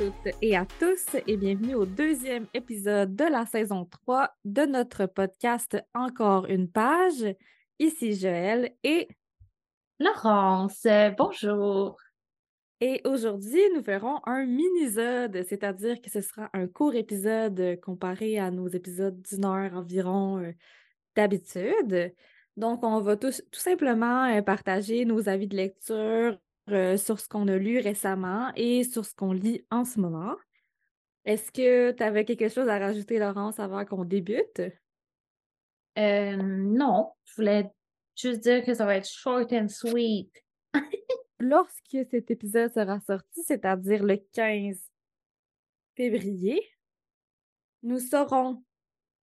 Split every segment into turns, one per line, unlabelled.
toutes et à tous et bienvenue au deuxième épisode de la saison 3 de notre podcast Encore une page. Ici Joël et
Laurence. Bonjour.
Et aujourd'hui, nous ferons un mini-sode, c'est-à-dire que ce sera un court épisode comparé à nos épisodes d'une heure environ euh, d'habitude. Donc, on va tout, tout simplement euh, partager nos avis de lecture, euh, sur ce qu'on a lu récemment et sur ce qu'on lit en ce moment. Est-ce que tu avais quelque chose à rajouter, Laurence, avant qu'on débute?
Euh, non, je voulais juste dire que ça va être short and sweet.
Lorsque cet épisode sera sorti, c'est-à-dire le 15 février, nous saurons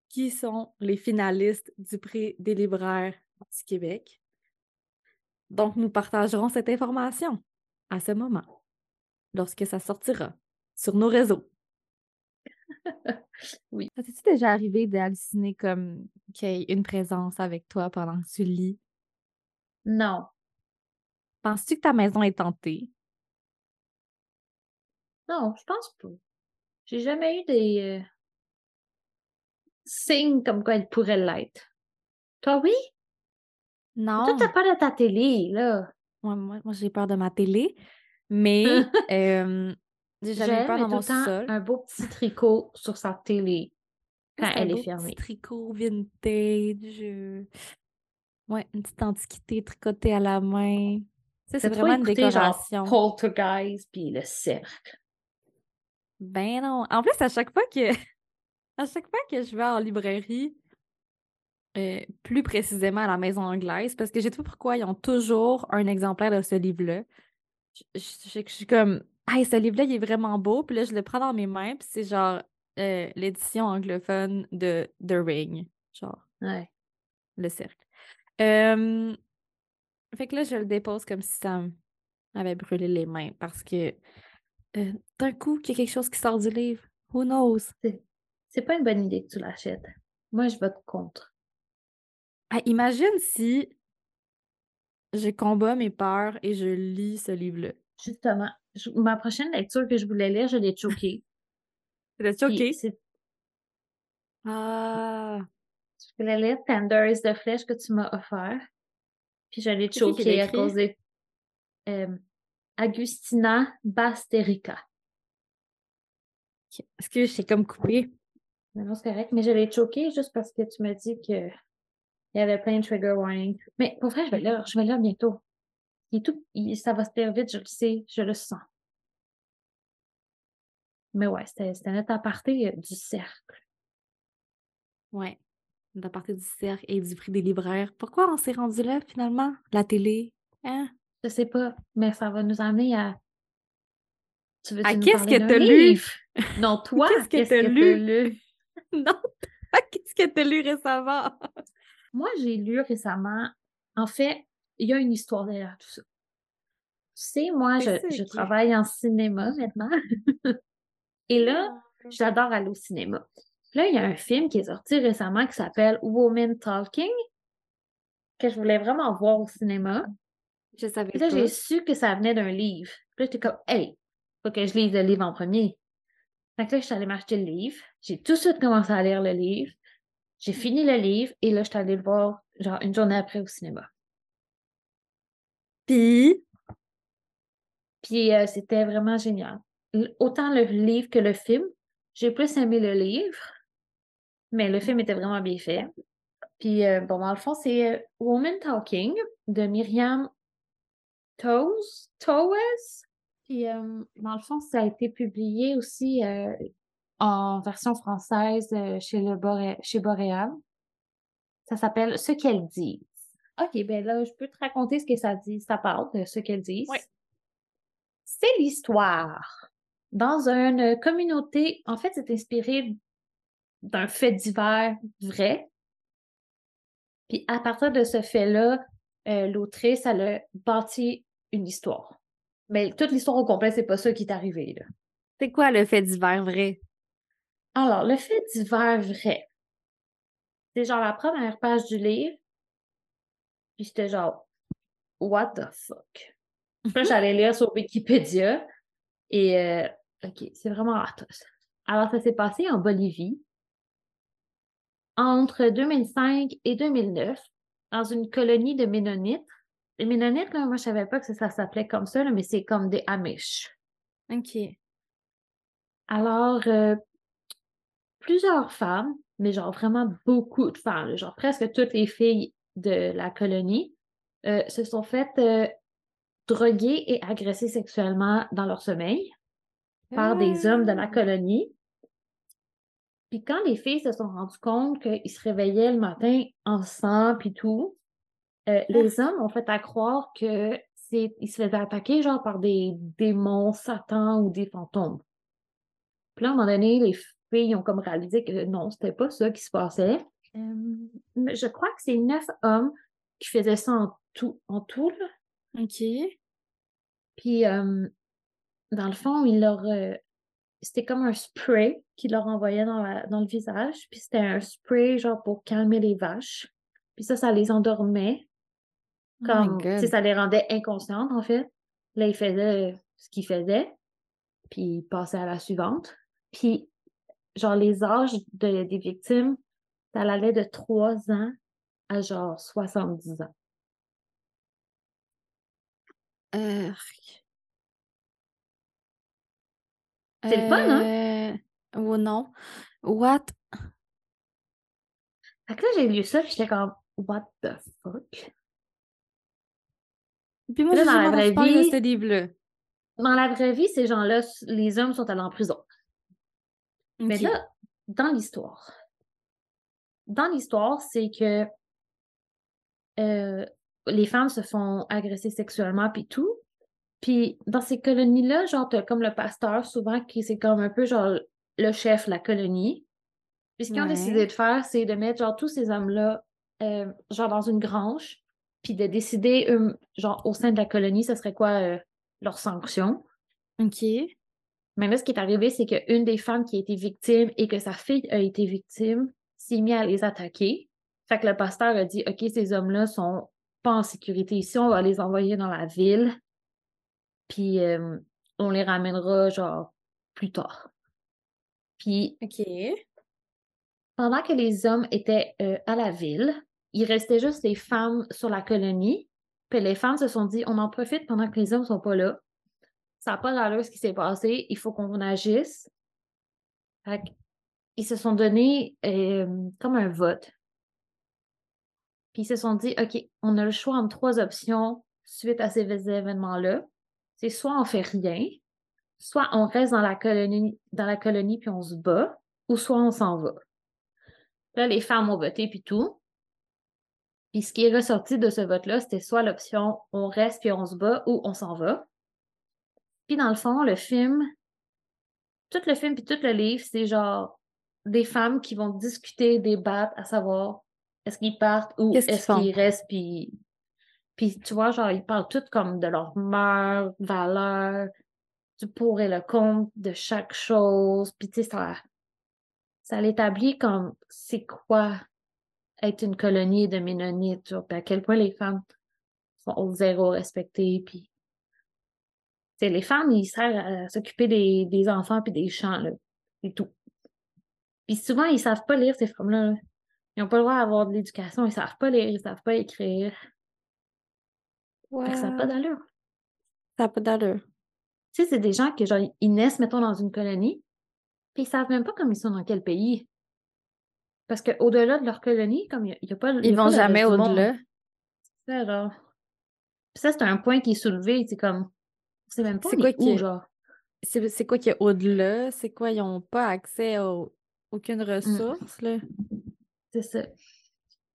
qui sont les finalistes du prix des libraires du Québec. Donc, nous partagerons cette information à ce moment, lorsque ça sortira sur nos réseaux.
oui.
Ça t'est-tu déjà arrivé d'halluciner comme qu'il y ait une présence avec toi pendant que tu lis?
Non.
Penses-tu que ta maison est tentée?
Non, je pense pas. J'ai jamais eu des euh, signes comme quoi elle pourrait l'être. Toi, oui?
Non.
Toi, t'as peur de ta télé, là.
Moi, moi, moi, j'ai peur de ma télé, mais euh, j'ai jamais peur dans mon sous-sol.
un beau petit tricot sur sa télé quand
un
elle
beau
est
petit
fermée.
tricot vintage. euh, Ouais, une petite antiquité tricotée à la main. Tu sais, c'est vraiment une
écouté, genre,
décoration.
Poltergeist puis le cercle.
Ben non. En plus, à chaque fois que à chaque fois que je vais en librairie, euh, plus précisément à la maison anglaise, parce que j'ai tout pourquoi ils ont toujours un exemplaire de ce livre-là. Je, je- je- je suis comme Hey, ce livre-là, il est vraiment beau. Puis là, je le prends dans mes mains, puis c'est genre euh, l'édition anglophone de The Ring. Genre.
Ouais.
le cercle. Euh, fait que là, je le dépose comme si ça m'avait brûlé les mains parce que d'un coup, qu'il y a quelque chose qui sort du livre. Who knows?
C'est pas une bonne idée que tu l'achètes. Moi, je vote contre.
Ah, imagine si je combats mes peurs et je lis ce livre-là.
Justement, je- ma prochaine lecture que je voulais lire, je l'ai choquée.
C'est
Puis
choqué.
c'est-
Ah,
Je voulais lire Tenders de flèche que tu m'as offert. Puis je l'ai
C'est qui qui l'a
choquée à
écrit?
cause de euh, Agustina Basterica.
est-ce que j'ai comme coupé?
Mais Non, c'est correct, mais je l'ai choquée juste parce que tu m'as dit que il y avait plein de trigger warnings. Mais pour vrai, je vais lire, je vais lire bientôt. Il est tout, il- ça va se faire vite, je le sais, je le sens. Mais ouais, c'était notre aparté euh, du cercle.
Ouais. À partir du cercle et du prix des libraires. Pourquoi on s'est rendu là finalement? La télé? Hein?
Je sais pas, mais ça va nous amener à. Tu veux
À
nous
qu'est-ce que t'as lu?
Non, toi,
Qu'est-ce que t'as
que
lu?
lu?
Non, qu'est-ce que tu as lu récemment?
Moi, j'ai lu récemment. En fait, il y a une histoire derrière tout ça. Tu sais, moi, je, travaille en cinéma maintenant. Et là, j'adore aller au cinéma. Là, il y a un film qui est sorti récemment qui s'appelle Woman Talking, que je voulais vraiment voir au cinéma.
je savais
Puis là, j'ai su que ça venait d'un livre. Puis là, j'étais comme, hey, faut que je lise le livre en premier. Fait que là, je suis allée m'acheter le livre. J'ai tout de suite commencé à lire le livre. J'ai fini le livre et là, je suis allée le voir, genre, une journée après au cinéma.
Puis,
Puis euh, c'était vraiment génial. Autant le livre que le film. J'ai plus aimé le livre, mais le film était vraiment bien fait. Puis, euh, bon, dans le fond, c'est euh, Woman Talking de Myriam Toes, Toes. Puis, dans le fond, ça a été publié aussi en version française euh, chez, le Boré- chez Boréal. Ça s'appelle Ce qu'elles disent. OK, ben là, je peux te raconter ce que ça dit. Ça parle de ce qu'elles disent.
Ouais.
C'est l'histoire. Dans une communauté, en fait, c'est inspiré d'un fait divers vrai. Puis à partir de ce fait-là, euh, l'autrice, elle a bâti une histoire. Mais toute l'histoire au complet, c'est pas ça qui est arrivé, là.
c'est quoi le fait divers vrai?
Alors, le fait divers vrai, c'est genre la première page du livre, puis j'étais genre, what the fuck? Là, j'allais lire sur Wikipédia, et euh, OK, c'est vraiment atroce. Alors, ça s'est passé en Bolivie entre 2005 et 2009 dans une colonie de Ménonites. Les Ménonites, là, moi, je savais pas que ça, s'appelait comme ça, là, mais c'est comme des Amish.
OK.
Alors, euh, plusieurs femmes, mais genre vraiment beaucoup de femmes, genre presque toutes les filles de la colonie, euh, se sont faites euh, droguer et agresser sexuellement dans leur sommeil par des hommes de la ah! colonie. Puis quand les filles se sont rendues compte qu'ils se réveillaient le matin en sang puis tout, euh, les hommes ont fait à croire que ils se faisaient attaquer genre par des démons, Satan ou des fantômes. Puis là, à un moment donné, les filles ont comme réalisé que non, c'était pas ça qui se passait. je crois que c'est neuf hommes qui faisaient ça en tout, en tout là.
OK.
Puis, dans le fond, il leur. c'était comme un spray qu'il leur envoyait dans, dans le visage. Puis, c'était un spray, genre, pour calmer les vaches. Puis, ça, ça les endormait. Oh comme, oh ça les rendait inconscientes, en fait. Là, ils faisaient ce qu'ils faisaient. Puis, ils passaient à la suivante. Puis, genre, les âges de, des victimes, ça allait de 3 ans à genre 70 ans. C'est le fun, hein?
Euh, ou non. What?
Fait que là, j'ai lu ça, puis j'étais comme, what the fuck?
Puis moi, j'ai dans la vraie vie, de ce livre-là.
Dans la vraie vie, ces gens-là, les hommes sont allés en prison. Mais là, dans l'histoire, dans l'histoire, c'est que euh, les femmes se font agresser sexuellement puis tout. Puis dans ces colonies-là, genre, t'as comme le pasteur souvent qui c'est comme un peu genre le chef de la colonie. Puis ce qu'ils ont décidé de faire, c'est de mettre genre tous ces hommes-là euh, genre dans une grange, puis de décider genre au sein de la colonie, ce serait quoi euh, leur sanction.
OK.
Mais là, ce qui est arrivé, c'est qu'une des femmes qui a été victime et que sa fille a été victime s'est mise à les attaquer. Fait que le pasteur a dit OK, ces hommes-là sont en sécurité ici, on va les envoyer dans la ville, puis euh, on les ramènera genre plus tard. Puis,
OK.
Pendant que les hommes étaient euh, à la ville, il restait juste les femmes sur la colonie. Puis les femmes se sont dit, on en profite pendant que les hommes sont pas là. Ça n'a pas d'allure ce qui s'est passé. Il faut qu'on agisse. ils se sont donné euh, comme un vote. Puis ils se sont dit, OK, on a le choix entre trois options suite à ces événements-là. C'est soit on fait rien, soit on reste dans la colonie, dans la colonie puis on se bat, ou soit on s'en va. Là, les femmes ont voté puis tout. Puis ce qui est ressorti de ce vote-là, c'était soit l'option on reste puis on se bat ou on s'en va. Puis dans le fond, le film, tout le film puis tout le livre, c'est genre des femmes qui vont discuter, débattre, à savoir est-ce qu'ils partent ou est-ce qu'ils restent? Puis, puis, tu vois, genre, ils parlent toutes comme de leur mœurs, valeurs, du pour et le contre de chaque chose. Puis, tu sais, ça, ça l'établit comme c'est quoi être une colonie de Ménonites, puis à quel point les femmes sont au zéro respectées. Puis, les femmes, ils servent à s'occuper des, des, enfants puis des champs, là, et tout. Puis souvent, ils savent pas lire, ces femmes-là. là ils n'ont pas le droit d'avoir de l'éducation, ils ne savent pas lire, ils ne savent pas écrire. Ouais. Ça n'a pas d'allure.
Ça n'a pas d'allure.
Tu sais, c'est des gens qui, genre, ils naissent, mettons, dans une colonie, puis ils ne savent même pas comme ils sont dans quel pays. Parce qu'au-delà de leur colonie, comme il n'y a, pas.
ils vont jamais au-delà.
C'est genre. Puis ça, c'est un point qui est soulevé. C'est comme. C'est même pas quoi qui genre.
C'est quoi qui est au-delà? C'est quoi? Ils n'ont pas accès à aucune mmh. ressource, là?
C'est ça.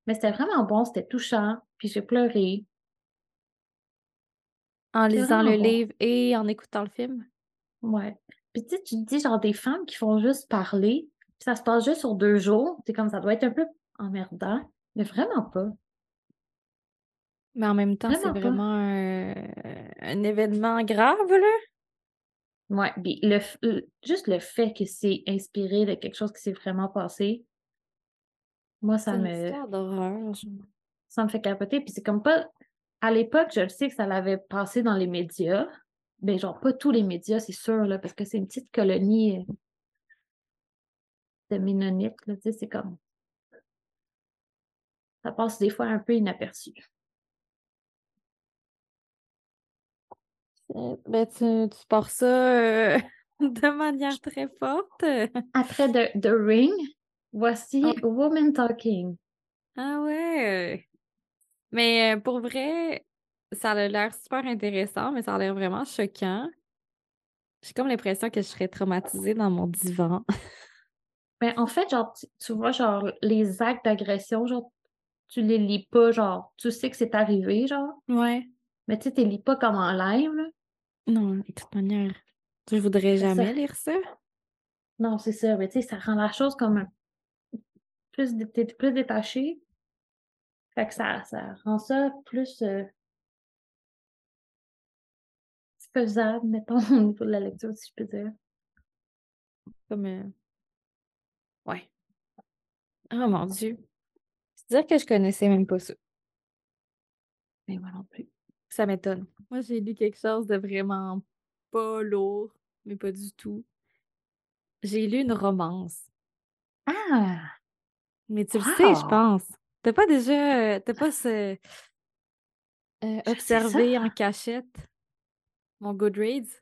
Mais c'était vraiment bon, c'était touchant, puis j'ai pleuré.
En lisant le livre et en écoutant le film?
Ouais. Puis tu sais, tu te dis genre des femmes qui font juste parler, puis ça se passe juste sur deux jours. C'est comme ça doit être un peu emmerdant, mais vraiment pas.
Mais en même temps, c'est vraiment un... événement grave, là.
Ouais, puis le, juste le fait que c'est inspiré de quelque chose qui s'est vraiment passé, moi, ça me.
d'horreur.
Ça me fait capoter. Puis c'est comme pas. À l'époque, je le sais que ça l'avait passé dans les médias. ben genre pas tous les médias, c'est sûr, là, parce que c'est une petite colonie euh, de Ménonites, là, tu sais, c'est comme. Ça passe des fois un peu inaperçu.
Ben, tu, tu pars ça euh, de manière très forte.
Après The, The Ring, voici
Oh.
Woman Talking.
Ah ouais. Mais euh, pour vrai, ça a l'air super intéressant, mais ça a l'air vraiment choquant. J'ai comme l'impression que je serais traumatisée dans mon divan.
Ben, en fait, genre, tu, tu vois, genre, les actes d'agression, genre, tu les lis pas, genre, tu sais que c'est arrivé, genre,
Ouais.
mais tu sais, tu les lis pas comme en live, là.
Non, de toute manière, je voudrais
ça.
jamais lire ça.
Non, c'est ça, mais tu sais, ça rend la chose comme un- plus, t'es plus détaché. Fait que ça, ça rend ça plus euh, faisable, mettons, au niveau de la lecture, si je peux dire.
Comme. euh, Ouais. Oh mon Dieu. C'est dire que je connaissais même pas ça.
Mais moi non plus.
Ça m'étonne. Moi, j'ai lu quelque chose de vraiment pas lourd, mais pas du tout. J'ai lu une romance.
Ah!
Mais tu le sais, je pense. T'as pas déjà. euh, T'as pas ce. euh,
sais
observé en cachette mon Goodreads?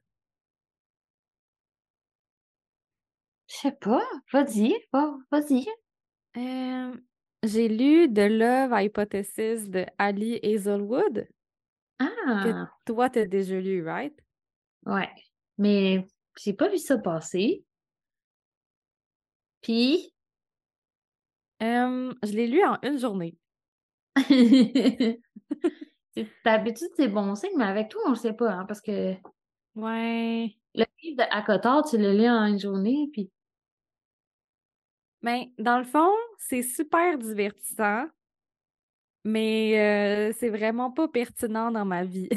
Je sais pas. Vas-y, va- vas-y.
Euh, j'ai lu The Love Hypothesis de Ali Hazelwood,
Ah!
toi, t'as déjà lu, right?
Ouais. Mais j'ai pas vu ça passer. Puis,
Euh, je l'ai lu en une journée.
d'habitude, c'est bon signe, mais avec toi, on le sait pas, hein, parce que
Ouais.
le livre de Akotar, tu le lis en une journée, puis
Mais dans le fond, c'est super divertissant, mais euh, c'est vraiment pas pertinent dans ma vie.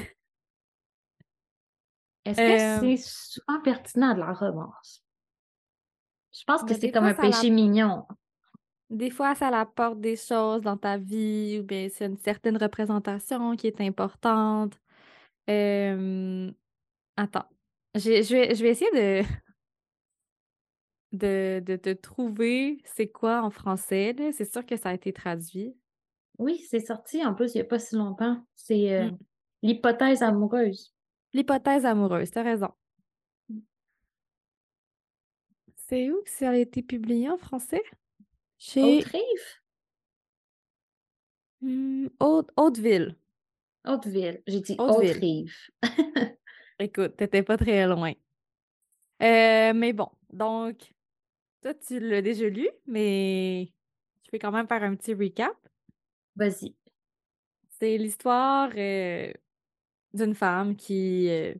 est-ce
Euh,
que c'est souvent pertinent de la romance? Je pense que
Ben,
c'est comme un
la-
péché mignon.
Des fois, ça apporte des choses dans ta vie, ou bien c'est une certaine représentation qui est importante. Euh, Attends, je, je vais, je vais essayer de, de, de te trouver c'est quoi en français. C'est sûr que ça a été traduit.
Oui, c'est sorti en plus il n'y a pas si longtemps. C'est euh,
Mm.
l'hypothèse amoureuse.
L'hypothèse amoureuse, t'as raison. C'est où que ça a été publié en français? Chez
Haute-Rive?
hmm, Haute- Hauteville.
Hauteville. J'ai dit
Hauteville.
Haute-Rive.
Écoute, t'étais pas très loin. Euh, mais bon, donc, toi, tu l'as déjà lu, mais je vais quand même faire un petit recap.
Vas-y.
C'est l'histoire euh, d'une femme qui, euh,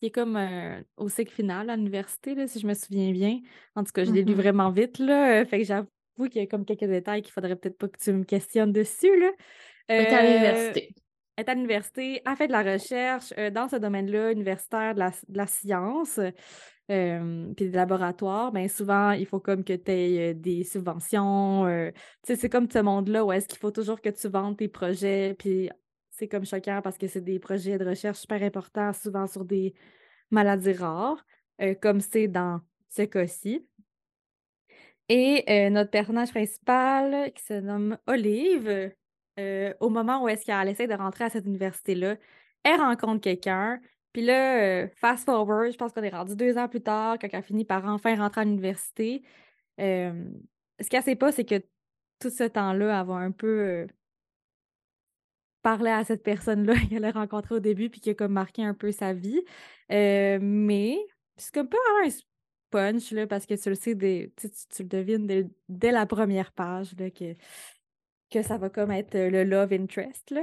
qui est comme euh, au cycle final à l'université, là, si je me souviens bien. En tout cas, je l'ai lu
Mhm.
vraiment vite, là. Fait que j'avoue qu'il y a comme quelques détails qu'il faudrait peut-être pas que tu me questionnes dessus, là.
À l'université.
Est à l'université, elle fait de la recherche euh, dans ce domaine-là, universitaire de la, science, euh, puis des laboratoires. Bien souvent, il faut comme que tu aies des subventions. euh, tu c'est comme ce monde-là où est-ce qu'il faut toujours que tu vendes tes projets, puis c'est comme choquant parce que c'est des projets de recherche super importants, souvent sur des maladies rares, euh, comme c'est dans ce cas-ci. Et euh, notre personnage principal, qui se nomme Olive, euh, au moment où est-ce qu'elle essaie de rentrer à cette université-là, elle rencontre quelqu'un. Puis là, euh, fast forward, je pense qu'on est rendu deux ans plus tard, quand elle finit par enfin rentrer à l'université. Euh, ce qu'elle sait pas, c'est que tout ce temps-là, elle va un peu parler à cette personne-là qu'elle a rencontrée au début, puis qui a comme marqué un peu sa vie. Mais c'est comme pas vraiment un punch, là, parce que tu le sais, des, tu- tu le devines dès, dès la première page, là, que, que ça va comme être euh, le love interest, là.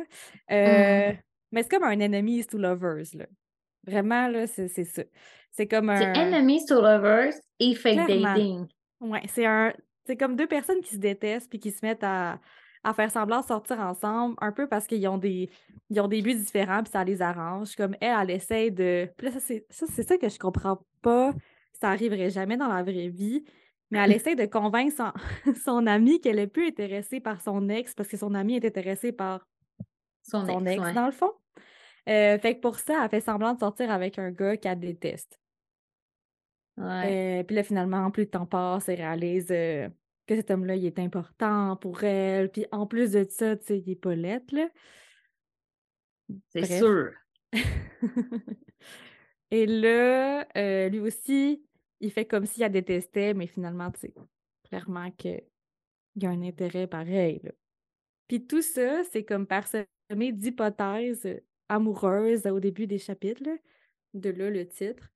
Euh, Mais c'est comme un enemies to lovers, là. Vraiment, là, c'est c'est ça. C'est comme
C'est
un...
enemies to lovers et fake
Clairement.
dating.
Ouais, c'est un... C'est comme deux personnes qui se détestent puis qui se mettent à, à faire semblant de sortir ensemble, un peu parce qu'ils ont des... Ils ont des buts différents puis ça les arrange. Comme elle, elle essaie de... Puis là, ça, c'est ça, c'est ça que je comprends pas. Ça arriverait jamais dans la vraie vie. Mais elle essaie de convaincre son, son amie qu'elle est plus intéressée par son ex parce que son amie est intéressée par
Son,
son
ex,
ex,
ouais.
dans le fond. Euh, fait que pour ça, elle fait semblant de sortir avec un gars qu'elle déteste.
Ouais.
Euh, puis là, finalement, plus le temps passe, elle réalise euh, que cet homme-là, il est important pour elle. Puis en plus de ça, tu sais, il est pas lettre, là.
C'est sûr.
Et là, lui aussi, il fait comme s'il la détestait, mais finalement, tu sais, clairement qu'il y a un intérêt pareil. là. Puis tout ça, c'est comme parsemé d'hypothèses euh, amoureuses au début des chapitres. là. De là, le titre.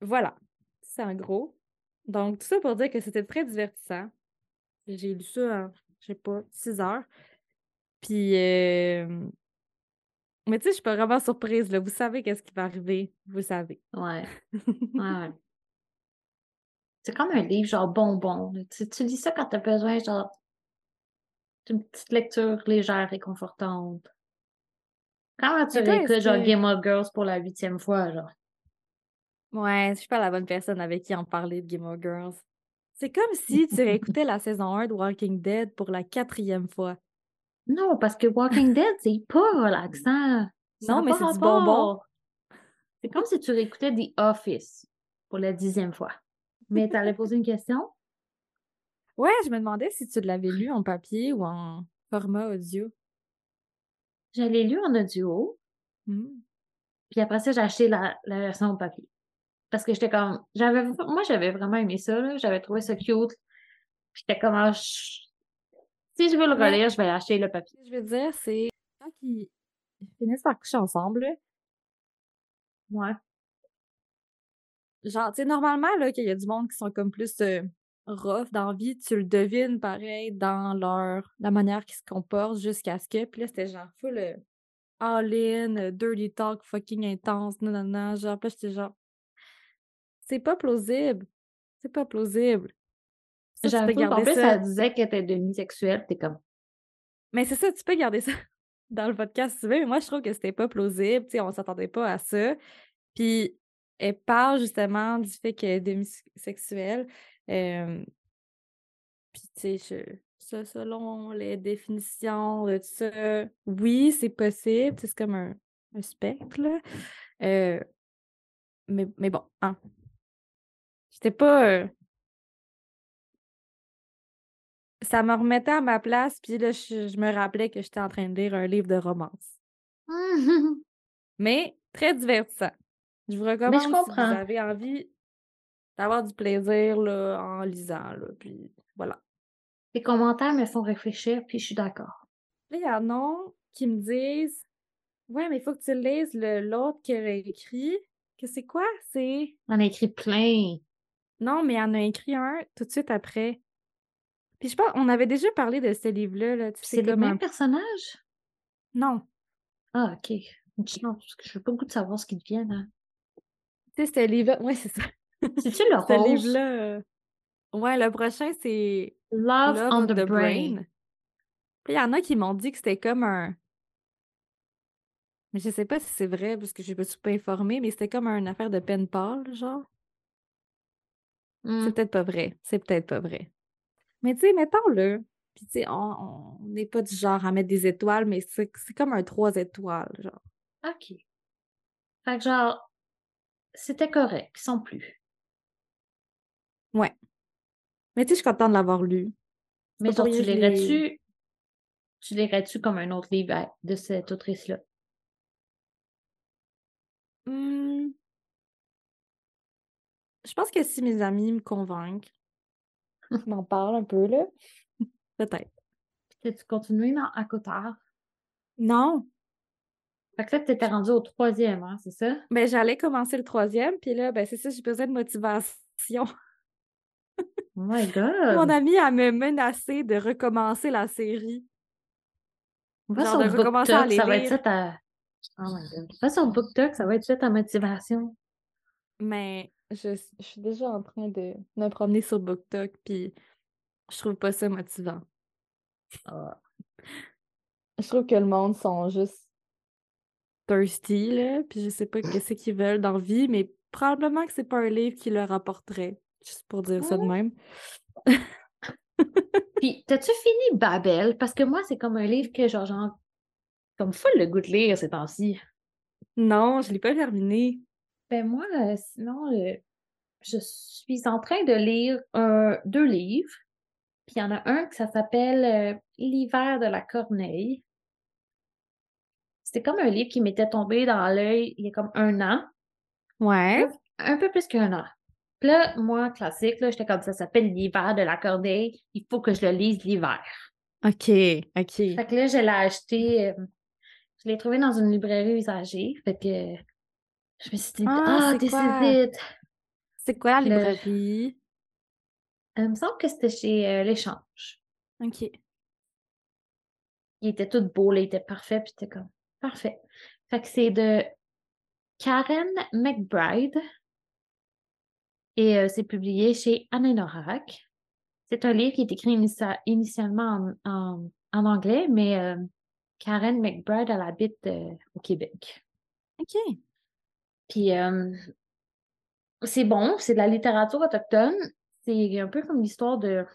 Voilà, c'est en gros. Donc, tout ça pour dire que c'était très divertissant. J'ai lu ça en, je sais pas, 6 heures. Puis, euh, mais tu sais, je suis pas vraiment surprise, là. Vous savez qu'est-ce qui va arriver. Vous le savez.
Ouais, ouais. C'est comme un livre genre bonbon. Tu, tu lis ça quand t'as besoin, genre, d'une petite lecture légère et confortante. Quand tu réécoutes genre Game of Girls pour la huitième fois, genre?
Ouais, je suis pas la bonne personne avec qui en parler de Game of Girls. C'est comme si tu réécoutais la saison 1 de Walking Dead pour la quatrième fois.
Non, parce que Walking Dead, c'est pas relaxant. Ça
Non, mais c'est du bonbon.
C'est comme si tu réécoutais The Office pour la dixième fois. Mais t'allais poser une question?
Ouais, je me demandais si tu l'avais lu en papier ou en format audio.
Je l'ai lu en audio,
Hmm.
puis après ça, j'ai acheté la, la version au papier. Parce que j'étais comme. j'avais Moi, j'avais vraiment aimé ça. J'avais trouvé ça cute. Puis j'étais comme. ah, je- Si je veux le relire, je vais acheter le papier.
Je veux dire, c'est quand ils finissent par coucher ensemble,
Ouais.
Genre, tu sais, normalement, là, qu'il y a du monde qui sont comme plus euh, rough dans la vie, tu le devines pareil dans leur la manière qu'ils se comportent jusqu'à ce que. Puis là, c'était genre full euh, all-in, euh, dirty talk fucking intense, nanana. Genre, puis là, j'étais genre. C'est pas plausible. C'est pas plausible. Ça, tu peux garder
plus,
ça.
ça disait qu'elle était demisexuelle. T'es comme.
Mais c'est ça, tu peux garder ça dans le podcast si tu veux, mais moi, je trouve que c'était pas plausible. Tu sais, on s'attendait pas à ça. Puis, elle parle justement du fait qu'elle est demisexuelle. Euh, puis, tu sais, ça, selon les définitions de ça, oui, c'est possible. C'est comme un, un spectre, là. Euh, mais, mais bon, hein. J'étais pas. euh, Ça me remettait à ma place, puis là, je, je me rappelais que j'étais en train de lire un livre de romance. Mais très divertissant. Je vous recommande si vous
comprends.
avez envie d'avoir du plaisir là, en lisant. Là, puis voilà.
Les commentaires me font réfléchir, puis je suis d'accord.
Là, il y en a qui me disent Ouais, mais il faut que tu lises le- l'autre qu'elle a écrit. Que c'est quoi? C'est.
On a écrit plein.
Non, mais en a écrit un tout de suite après. Puis je pense, on avait déjà parlé de ce livre-là. Là,
C'est mêmes
un-
personnages?
Non.
Ah, ok. Chance, parce que je veux pas le goût de savoir ce qu'ils deviennent. Hein.
Tu sais, ce livre-là. Ouais, c'est ça.
C'est-tu le
Ce livre-là. euh, Ouais, le prochain, c'est
Love,
Love
on the, brain.
Puis il y en a qui m'ont dit que c'était comme un. Mais je sais pas si c'est vrai parce que je me suis pas informée, mais c'était comme une affaire de pen pal, genre. C'est peut-être pas vrai. C'est peut-être pas vrai. Mais tu sais, mettons-le. Puis tu sais, on n'est pas du genre à mettre des étoiles, mais c'est c'est comme un trois étoiles, genre.
OK. Fait que genre, c'était correct, sans plus.
Ouais. Mais tu sais, je suis contente de l'avoir lu.
Mais genre, tu lirais-tu, tu lirais-tu comme un autre livre de cette autrice-là?
Hmm. Je pense que si mes amis me convainquent, je m'en parle un peu, là. Peut-être.
Puis tu continué dans À Cotard?
Non.
Fait que là, t'étais rendu au troisième, hein, c'est ça?
Ben, j'allais commencer le troisième, puis là, ben, c'est ça, j'ai besoin de motivation.
Oh my
Mon
God!
amie, elle me menacé de recommencer la série.
Va
genre
sur
de recommencer à
BookTok, ça
les
va être
lire.
ça ta... Oh my God. Va sur BookTok, ça va être ça ta motivation.
Mais je, je suis déjà en train de me promener sur BookTok, puis je trouve pas ça motivant.
Ah.
Je trouve que le monde sont juste thirsty, là, puis je sais pas qu'est-ce qu'ils veulent dans vie, mais probablement que c'est pas un livre qui leur apporterait, juste pour dire ça de même.
Puis, t'as-tu fini Babel? Parce que moi, c'est comme un livre que genre, j'en- comme full le goût de lire ces temps-ci.
Non, je l'ai pas terminé.
Ben moi, euh, sinon, euh, je suis en train de lire euh, deux livres. Puis il y en a un qui ça s'appelle L'hiver de la corneille. C'était comme un livre qui m'était tombé dans l'œil il y a comme un an.
Ouais.
Un peu plus qu'un an. Puis là, moi, classique, là, j'étais comme ça s'appelle L'hiver de la corneille. Il faut que je le lise l'hiver.
OK, OK.
Fait que là, je l'ai acheté. je l'ai trouvé dans une librairie usagée. Fait que je me suis dit, ah,
Ah, c'est quoi?
décidé.
C'est quoi la
Le-
librairie?
Il me semble que c'était chez euh, l'Échange.
OK.
Il était tout beau, là, il était parfait, puis j'étais comme, parfait. Fait que c'est de Karen McBride et euh, c'est publié chez Anorak. C'est un livre qui est écrit initia- initialement en, en- en anglais, mais euh, Karen McBride, elle habite euh, au Québec.
OK.
Puis c'est bon, c'est de la littérature autochtone. C'est un peu comme l'histoire de.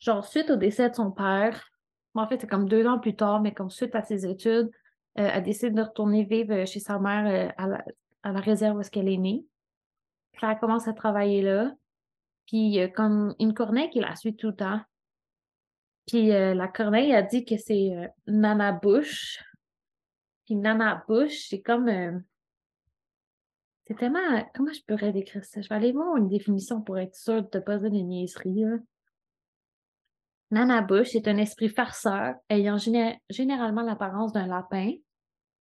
Genre, suite au décès de son père, en fait, c'est comme deux ans plus tard, mais comme suite à ses études, euh, elle décide de retourner vivre euh, chez sa mère euh, à, la, réserve où est-ce qu'elle est née. Puis elle commence à travailler là. Puis comme une corneille qui la suit tout le temps. Puis la corneille a dit que c'est Nana Bush. Puis Nana Bush, c'est comme. c'est tellement. Comment je pourrais décrire ça? Je vais aller voir une définition pour être sûre de ne pas dire des niaiseries. Nana Bush est un esprit farceur ayant géné- généralement l'apparence d'un lapin,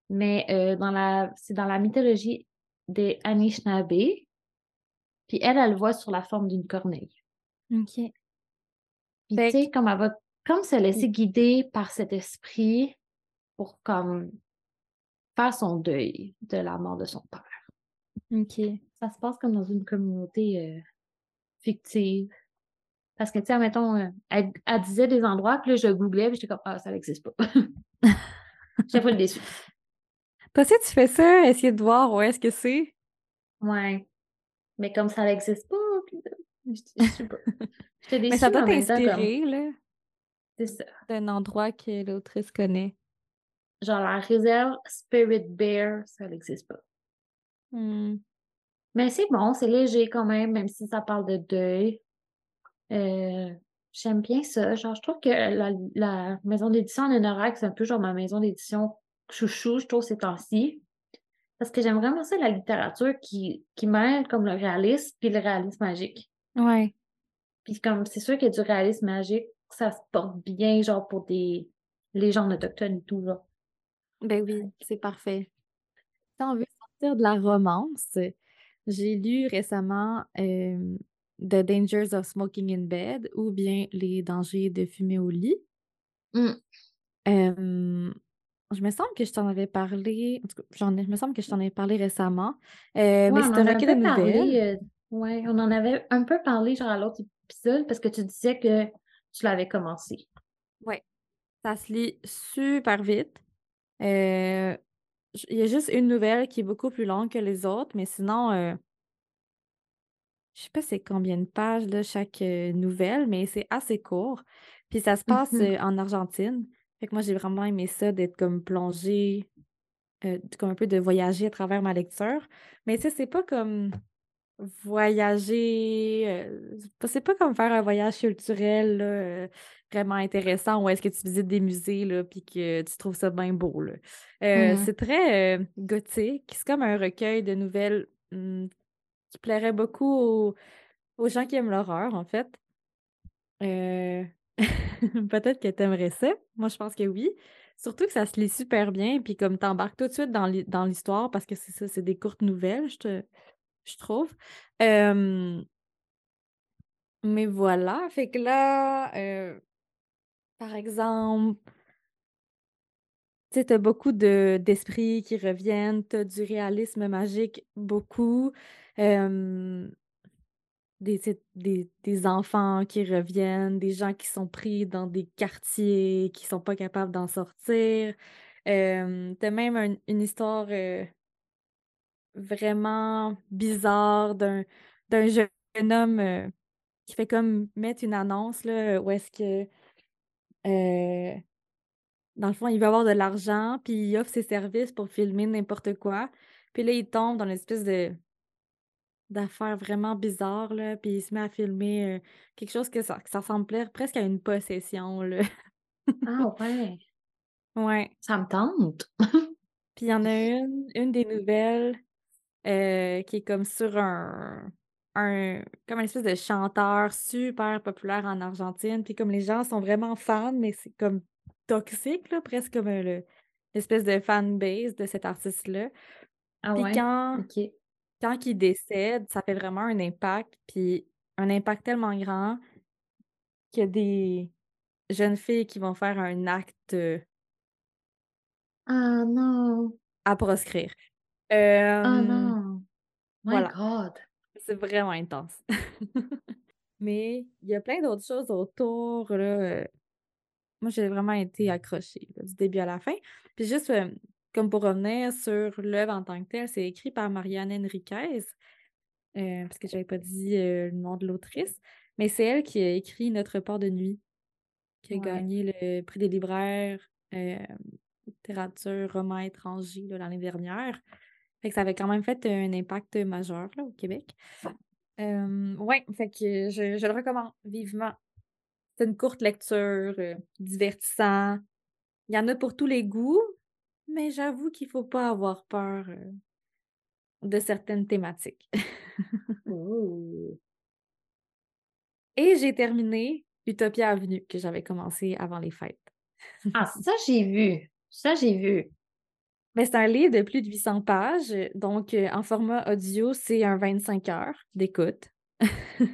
mais euh, dans la, c'est dans la mythologie des Anishinaabe. Puis elle, elle le voit sur la forme d'une corneille.
OK.
Puis tu sais, comme elle va comme se laisser guider par cet esprit pour comme faire son deuil de la mort de son père.
OK.
Ça se passe comme dans une communauté euh, fictive. Parce que, tu sais, mettons, euh, elle, elle disait des endroits, puis là, je googlais, puis j'étais comme, ah, ça n'existe pas. J'étais pas déçue.
Toi aussi, tu fais ça, essayer de voir où est-ce que c'est?
Ouais. Mais comme ça n'existe pas, puis je, sais pas. J'étais déçue,
Mais ça doit
comme,
t'inspirer, là,
c'est ça.
d'un endroit que l'autrice connaît.
Genre, la réserve Spirit Bear, ça n'existe pas.
Hmm.
Mais c'est bon, c'est léger quand même, même si ça parle de deuil. Euh, j'aime bien ça. Genre, je trouve que la, la maison d'édition en Anorak, c'est un peu genre ma maison d'édition chouchou, je trouve, ces temps-ci. Parce que j'aime vraiment ça, la littérature qui, qui mêle comme le réalisme puis le réalisme magique.
Ouais.
Puis comme c'est sûr qu'il y a du réalisme magique, ça se porte bien, genre pour des légendes autochtones et tout, genre.
Ben oui, c'est parfait. Si on veut sortir de la romance, j'ai lu récemment euh, The Dangers of Smoking in Bed ou bien Les dangers de fumer au lit.
Mm.
Euh, je me semble que je t'en avais parlé, en tout cas, j'en ai- je me semble que je t'en ai parlé récemment, euh, mais c'est un recueil de nouvelles.
euh, ouais, on en avait un peu parlé, genre à l'autre épisode, parce que tu disais que tu l'avais commencé.
Ouais, ça se lit super vite. Euh, Il y a juste une nouvelle qui est beaucoup plus longue que les autres, mais sinon, euh, je sais pas c'est combien de pages là, chaque euh, nouvelle, mais c'est assez court. Puis ça se passe euh, en Argentine. Fait que moi, j'ai vraiment aimé ça d'être comme plongée, euh, comme un peu de voyager à travers ma lecture. Mais tu sais, c'est pas comme voyager, c'est pas comme faire un voyage culturel là, vraiment intéressant où est-ce que tu visites des musées là, puis que tu trouves ça bien beau.
Mhm.
c'est très gothique. C'est comme un recueil de nouvelles hum, qui plairait beaucoup aux, gens qui aiment l'horreur, en fait. Euh, Peut-être que t'aimerais ça. Moi, je pense que oui. Surtout que ça se lit super bien, puis comme t'embarques tout de suite dans l'hi- dans l'histoire, parce que c'est ça, c'est des courtes nouvelles, je, trouve. Mais voilà, fait que là, euh, par exemple, tu t'as beaucoup de d'esprits qui reviennent, t'as du réalisme magique beaucoup, des, des, des enfants qui reviennent, des gens qui sont pris dans des quartiers, qui sont pas capables d'en sortir. Euh, t'as même un- une histoire euh, vraiment bizarre d'un d'un jeune homme euh, qui fait comme mettre une annonce là, où est-ce que euh, dans le fond, il veut avoir de l'argent, puis il offre ses services pour filmer n'importe quoi. Puis là, il tombe dans une espèce de d'affaires vraiment bizarres, là, puis il se met à filmer euh, quelque chose que ça, que ça presque à une possession, là.
Ah ouais.
ouais.
Ça me tente.
puis il y en a une, une des nouvelles euh, qui est comme sur un, un comme une espèce de chanteur super populaire en Argentine. Puis comme les gens sont vraiment fans, mais c'est comme toxique, là, presque comme euh, l'espèce de fanbase de cet artiste-là.
Ah
puis
ouais?
quand, quand il décède, ça fait vraiment un impact, puis un impact tellement grand qu'il y a des jeunes filles qui vont faire un acte euh,
Ah non.
à proscrire.
Ah
Euh,
non. My
voilà.
God.
C'est vraiment intense. Mais il y a plein d'autres choses autour, là. Moi, j'ai vraiment été accrochée, là, du début à la fin. Puis juste, euh, comme pour revenir sur l'œuvre en tant que telle, c'est écrit par Marianne Enriquez, euh, parce que j'avais pas dit euh, le nom de l'autrice, mais c'est elle qui a écrit Notre port de nuit, qui a
Ouais.
gagné le prix des libraires littérature roman étranger l'année dernière. Fait que ça avait quand même fait un impact majeur là, au Québec. Euh, ouais, fait que je, je le recommande vivement. C'est une courte lecture, euh, divertissant. Il y en a pour tous les goûts, mais j'avoue qu'il faut pas avoir peur euh, de certaines thématiques. Et j'ai terminé Utopia Avenue, que j'avais commencé avant les fêtes.
Ah, ça, j'ai vu. Ça, j'ai vu.
Mais c'est un livre de plus de 800 pages, donc euh, en format audio, c'est un 25 heures d'écoute.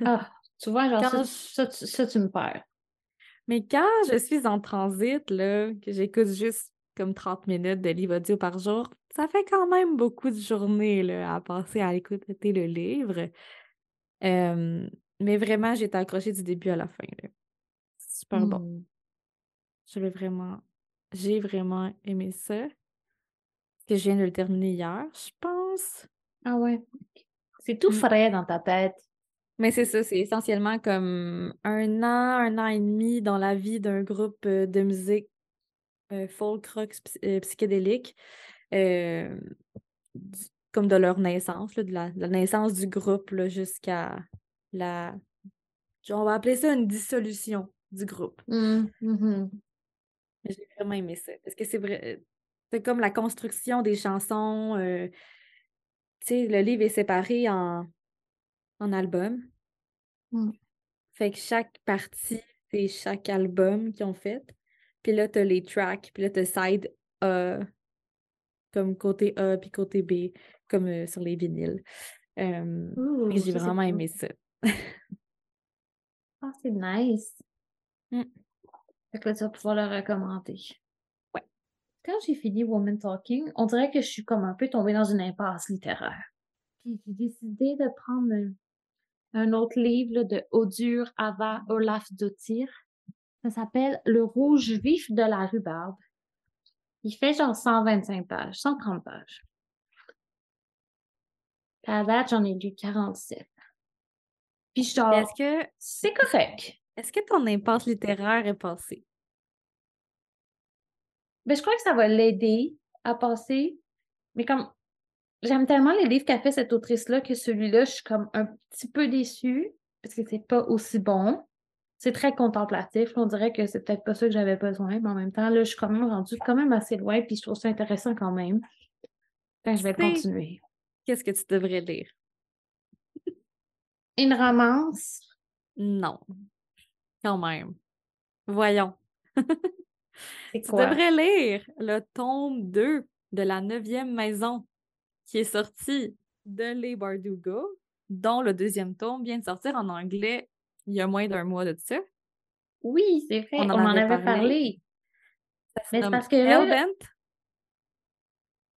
Ah, tu vois, genre,
Quand
ça, ça, ça, tu me perds.
Mais quand je suis en transit, là, que j'écoute juste comme 30 minutes de livre audio par jour, ça fait quand même beaucoup de journées là, à passer à écouter le livre. Euh, mais vraiment, j'ai été accrochée du début à la fin. là. Super bon.
Hmm.
J'avais vraiment, j'ai vraiment aimé ça. Que je viens de le terminer hier, je pense.
Ah ouais. C'est tout
Mm.
frais dans ta tête.
Mais c'est ça, c'est essentiellement comme un an, un an et demi dans la vie d'un groupe euh, de musique euh, folk rock euh, psychédélique, euh, du- comme de leur naissance, là, de, la, de la naissance du groupe jusqu'à la. On va appeler ça une dissolution du groupe.
Hmm, mhm.
J'ai vraiment aimé ça. Parce que c'est vrai. C'est comme la construction des chansons. tu sais, le livre est séparé en, en albums.
Mm.
Fait que chaque partie, c'est chaque album qu'ils ont fait. Puis là, t'as les tracks. Puis là, t'as side A, comme côté A, puis côté B, comme euh, sur les vinyles. Euh, j'ai vraiment
cool.
aimé ça.
Ah, c'est nice.
Mm.
Fait que là, tu vas pouvoir le recommander.
Ouais.
Quand j'ai fini Woman Talking, on dirait que je suis comme un peu tombée dans une impasse littéraire. Puis j'ai décidé de prendre un, autre livre là, de Odur Ava Olaf Dottir. Ça s'appelle Le rouge vif de la rhubarbe. Il fait genre 125 pages, 130 pages. À date, j'en ai lu 47. Puis
Est-ce
genre,
que,
c'est correct.
est-ce que ton impasse littéraire est passée?
Ben, je crois que ça va l'aider à passer. Mais comme j'aime tellement les livres qu'a fait cette autrice-là que celui-là, je suis comme un petit peu déçue parce que c'est pas aussi bon. C'est très contemplatif. On dirait que c'est peut-être pas ça que j'avais besoin, mais en même temps, là, je suis quand même rendue quand même assez loin, puis je trouve ça intéressant quand même. Que je vais continuer.
Qu'est-ce que tu devrais lire?
Une romance?
Non. Quand même. Voyons. Tu devrais lire le tome 2 de la neuvième maison qui est sorti de Les Bardugo, dont le deuxième tome vient de sortir en anglais il y a moins d'un mois de ça.
Oui, c'est vrai.
On
On
en
en
avait parlé.
Mais c'est parce que
Hellbent.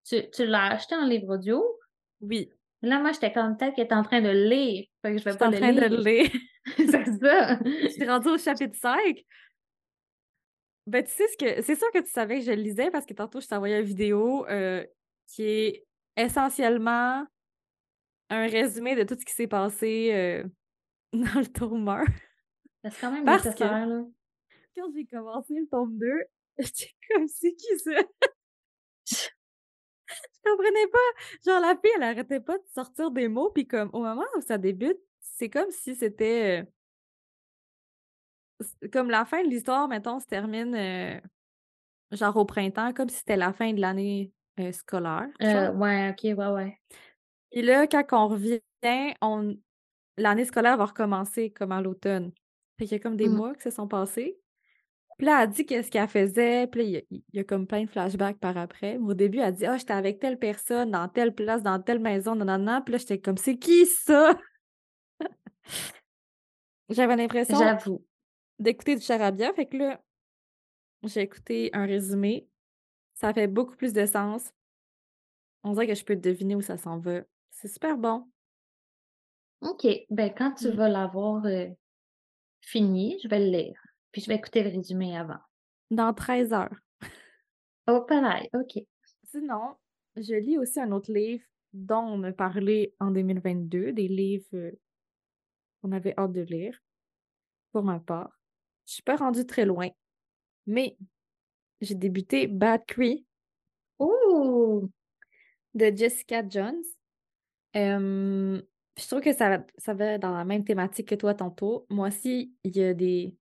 Tu, tu l'as acheté en livre audio?
Oui,
Là, moi, j'étais comme peut-être qu'elle est en train de lire. Fait que je vais pas
en
le
train de
lire.
le lire.
c'est ça.
Je suis rendue au chapitre 5. Ben, tu sais ce que. C'est sûr que tu savais que je le lisais parce que tantôt, je envoyé une vidéo euh, qui est essentiellement un résumé de tout ce qui s'est passé euh, dans le tome 1.
C'est quand même
Parce que-
là.
Quand j'ai commencé le tome 2, J'étais comme, c'est qui ça? Je comprenais pas. Genre, la fille, elle arrêtait pas de sortir des mots, puis comme, au moment où ça débute, c'est comme si c'était. euh, comme la fin de l'histoire, mettons, se termine euh, genre au printemps, comme si c'était la fin de l'année euh, scolaire.
Euh, ouais, ok, ouais, ouais.
Puis là, quand on revient, on... l'année scolaire va recommencer comme à l'automne. Fait qu'il y a comme des
Mm.
mois qui se sont passés. Puis là, elle dit qu'est-ce qu'elle faisait. Puis là, il y, a, a comme plein de flashbacks par après. Mais au début, elle dit Ah, j'étais avec telle personne, dans telle place, dans telle maison, non, non, non. Puis là, j'étais comme C'est qui ça? J'avais l'impression d'écouter du charabia. Fait que là, j'ai écouté un résumé. Ça fait beaucoup plus de sens. On dirait que je peux deviner où ça s'en va. C'est super bon.
Ok, ben quand tu
Mm.
vas l'avoir euh, fini, je vais le lire. Puis je vais écouter le résumé avant.
Dans 13 heures.
Oh, pareil, ok.
Sinon, je lis aussi un autre livre dont on me parlait en 2022, des livres euh, qu'on avait hâte de lire, pour ma part. Je suis pas rendue très loin, mais j'ai débuté Bad Cree
Ouh!
de Jessica Jones. Euh, je trouve que ça, va- ça va dans la même thématique que toi tantôt. Moi aussi, il y a des...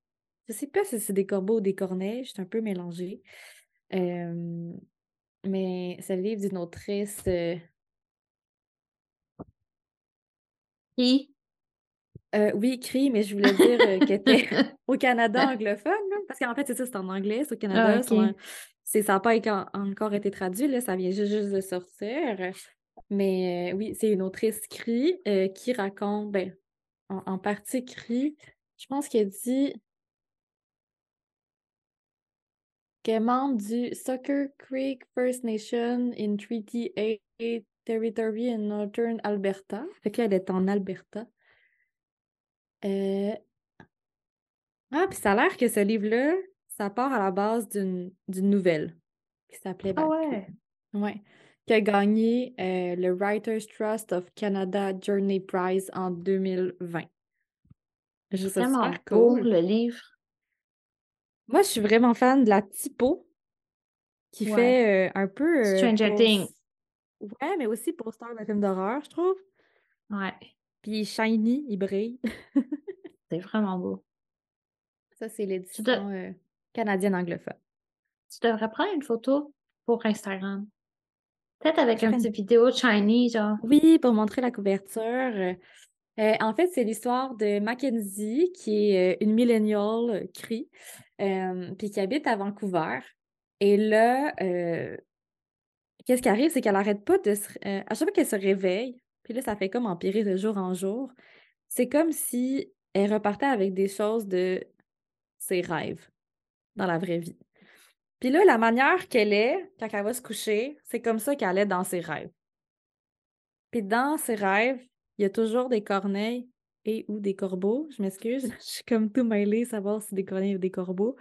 Je sais pas si c'est des corbeaux ou des corneilles, je suis un peu mélangée. Euh, mais c'est le livre d'une autrice... euh,
Qui?
Euh, oui, cri, mais je voulais dire euh, qu'elle était au Canada anglophone, là, parce qu'en fait, c'est ça, c'est en anglais, c'est au
Ah,
Canada. c'est- ça n'a pas encore été traduit, là, ça vient juste, juste de sortir. Mais euh, oui, c'est une autrice cri qui raconte, ben, en, en partie cri, je pense qu'elle dit qu'elle est membre du Sucker Creek First Nation in Treaty A Territory in Northern Alberta. Fait qu'elle est en Alberta. Euh, Ah, puis ça a l'air que ce livre-là, ça part à la base d'une nouvelle qui s'appelait
Ah ouais.
Ouais. Qui a gagné euh, le Writers Trust of Canada Journey Prize en 2020. Je
Vraiment
cool.
le livre.
Moi, je suis vraiment fan de la typo qui
Ouais.
fait euh, un peu euh,
Stranger Things.
Ouais, mais aussi poster de film d'horreur, je trouve.
Ouais.
Puis shiny, il brille.
C'est vraiment beau.
Ça, c'est l'édition euh, canadienne anglophone.
tu devrais prendre une photo pour Instagram. Peut-être avec
une-
vidéo shiny, genre.
Oui, pour montrer la couverture. euh, en fait, c'est l'histoire de Mackenzie, qui est euh, une millennial cri, euh, puis qui habite à Vancouver. Et là, euh, qu'est-ce qui arrive, c'est qu'elle arrête pas de se... à chaque fois qu'elle se réveille, puis là, ça fait comme empirer de jour en jour, c'est comme si elle repartait avec des choses de ses rêves dans la vraie vie. Puis là, la manière qu'elle est, quand elle va se coucher, c'est comme ça qu'elle est dans ses rêves. Puis dans ses rêves, il y a toujours des corneilles et ou des corbeaux. Je m'excuse, je suis comme tout mêlée, savoir si des corneilles ou des corbeaux.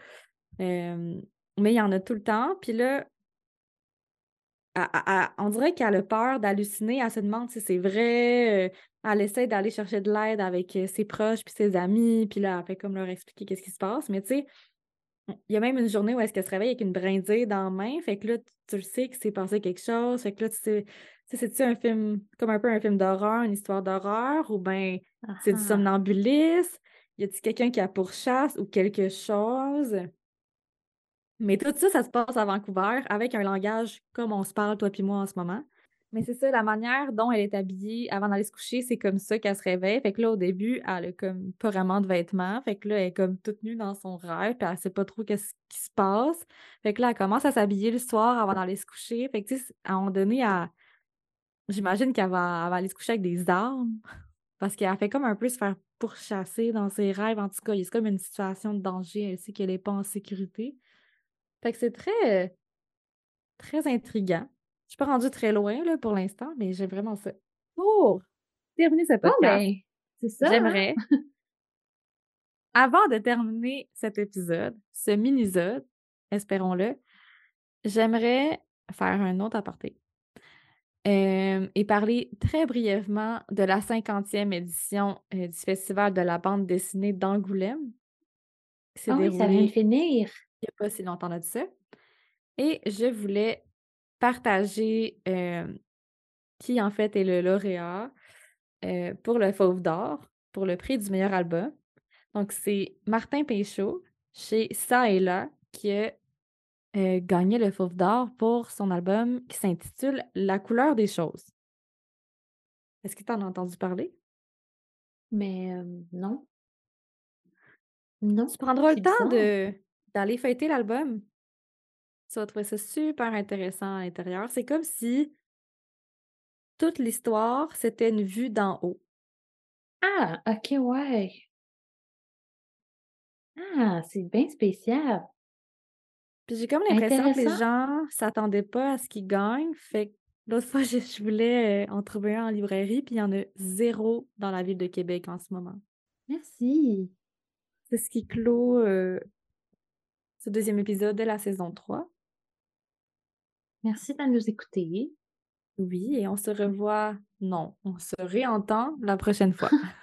Euh, mais il y en a tout le temps. Puis là, elle- elle- elle- on dirait qu'elle a peur d'halluciner. Elle se demande si c'est vrai. euh, elle essaie d'aller chercher de l'aide avec euh, ses proches puis ses amis. Puis là, elle fait comme leur expliquer qu'est-ce qui se passe. Mais tu sais, il y a même une journée où est-ce qu'elle se réveille avec une brindille dans la main. Fait que là, tu, le sais qu'il s'est passé quelque chose. Fait que là, tu sais, tu sais, c'est-tu un film, comme un peu un film d'horreur, une histoire d'horreur, ou bien c'est du
Ah.
somnambulisme? Y a-t-il quelqu'un qui a pourchasse ou quelque chose? Mais tout ça, ça se passe à Vancouver avec un langage comme on se parle, toi puis moi, en ce moment. Mais c'est ça, la manière dont elle est habillée avant d'aller se coucher, c'est comme ça qu'elle se réveille. Fait que là, au début, elle a comme pas vraiment de vêtements. Fait que là, elle est comme toute nue dans son rêve, puis elle sait pas trop qu'est-ce qui se passe. Fait que là, elle commence à s'habiller le soir avant d'aller se coucher. Fait que, tu sais, à un moment donné, elle- j'imagine qu'elle va, va aller se coucher avec des armes. Parce qu'elle fait comme un peu se faire pourchasser dans ses rêves. En tout cas, il y a comme une situation de danger. Elle sait qu'elle n'est pas en sécurité. Fait que c'est très, très intriguant. Je suis pas rendue très loin là, pour l'instant, mais j'ai vraiment ça. Pour terminer ce podcast,
ben, c'est ça. hein?
j'aimerais, avant de terminer cet épisode, ce mini-sode, espérons-le, j'aimerais faire un autre aparté euh, et parler très brièvement de la 50e édition euh, du Festival de la bande dessinée d'Angoulême. qui s'est
Ah oui, ça vient de
déroulé
finir.
Il n'y a pas si longtemps de ça. Et je voulais partager euh, qui, en fait, est le lauréat euh, pour le Fauve d'Or, pour le prix du meilleur album. Donc, c'est Martin Péchaud chez Ça et là qui a euh, gagné le Fauve d'Or pour son album qui s'intitule La couleur des choses. Est-ce que tu en as entendu parler?
Mais non. Non.
Tu prendras le temps de d'aller fêter l'album. Tu vas trouver ça super intéressant à l'intérieur. C'est comme si toute l'histoire, c'était une vue d'en haut.
Ah, ok, ouais. Ah, c'est bien spécial.
Puis j'ai comme l'impression que les gens s'attendaient pas à ce qu'il gagne. Fait que l'autre fois, je, je voulais euh, en trouver un en librairie, puis il y en a zéro dans la ville de Québec en ce moment.
Merci.
C'est ce qui clôt euh, ce deuxième épisode de la saison 3.
Merci de nous écouter.
Oui, et on se revoit. Non, on se réentend la prochaine fois.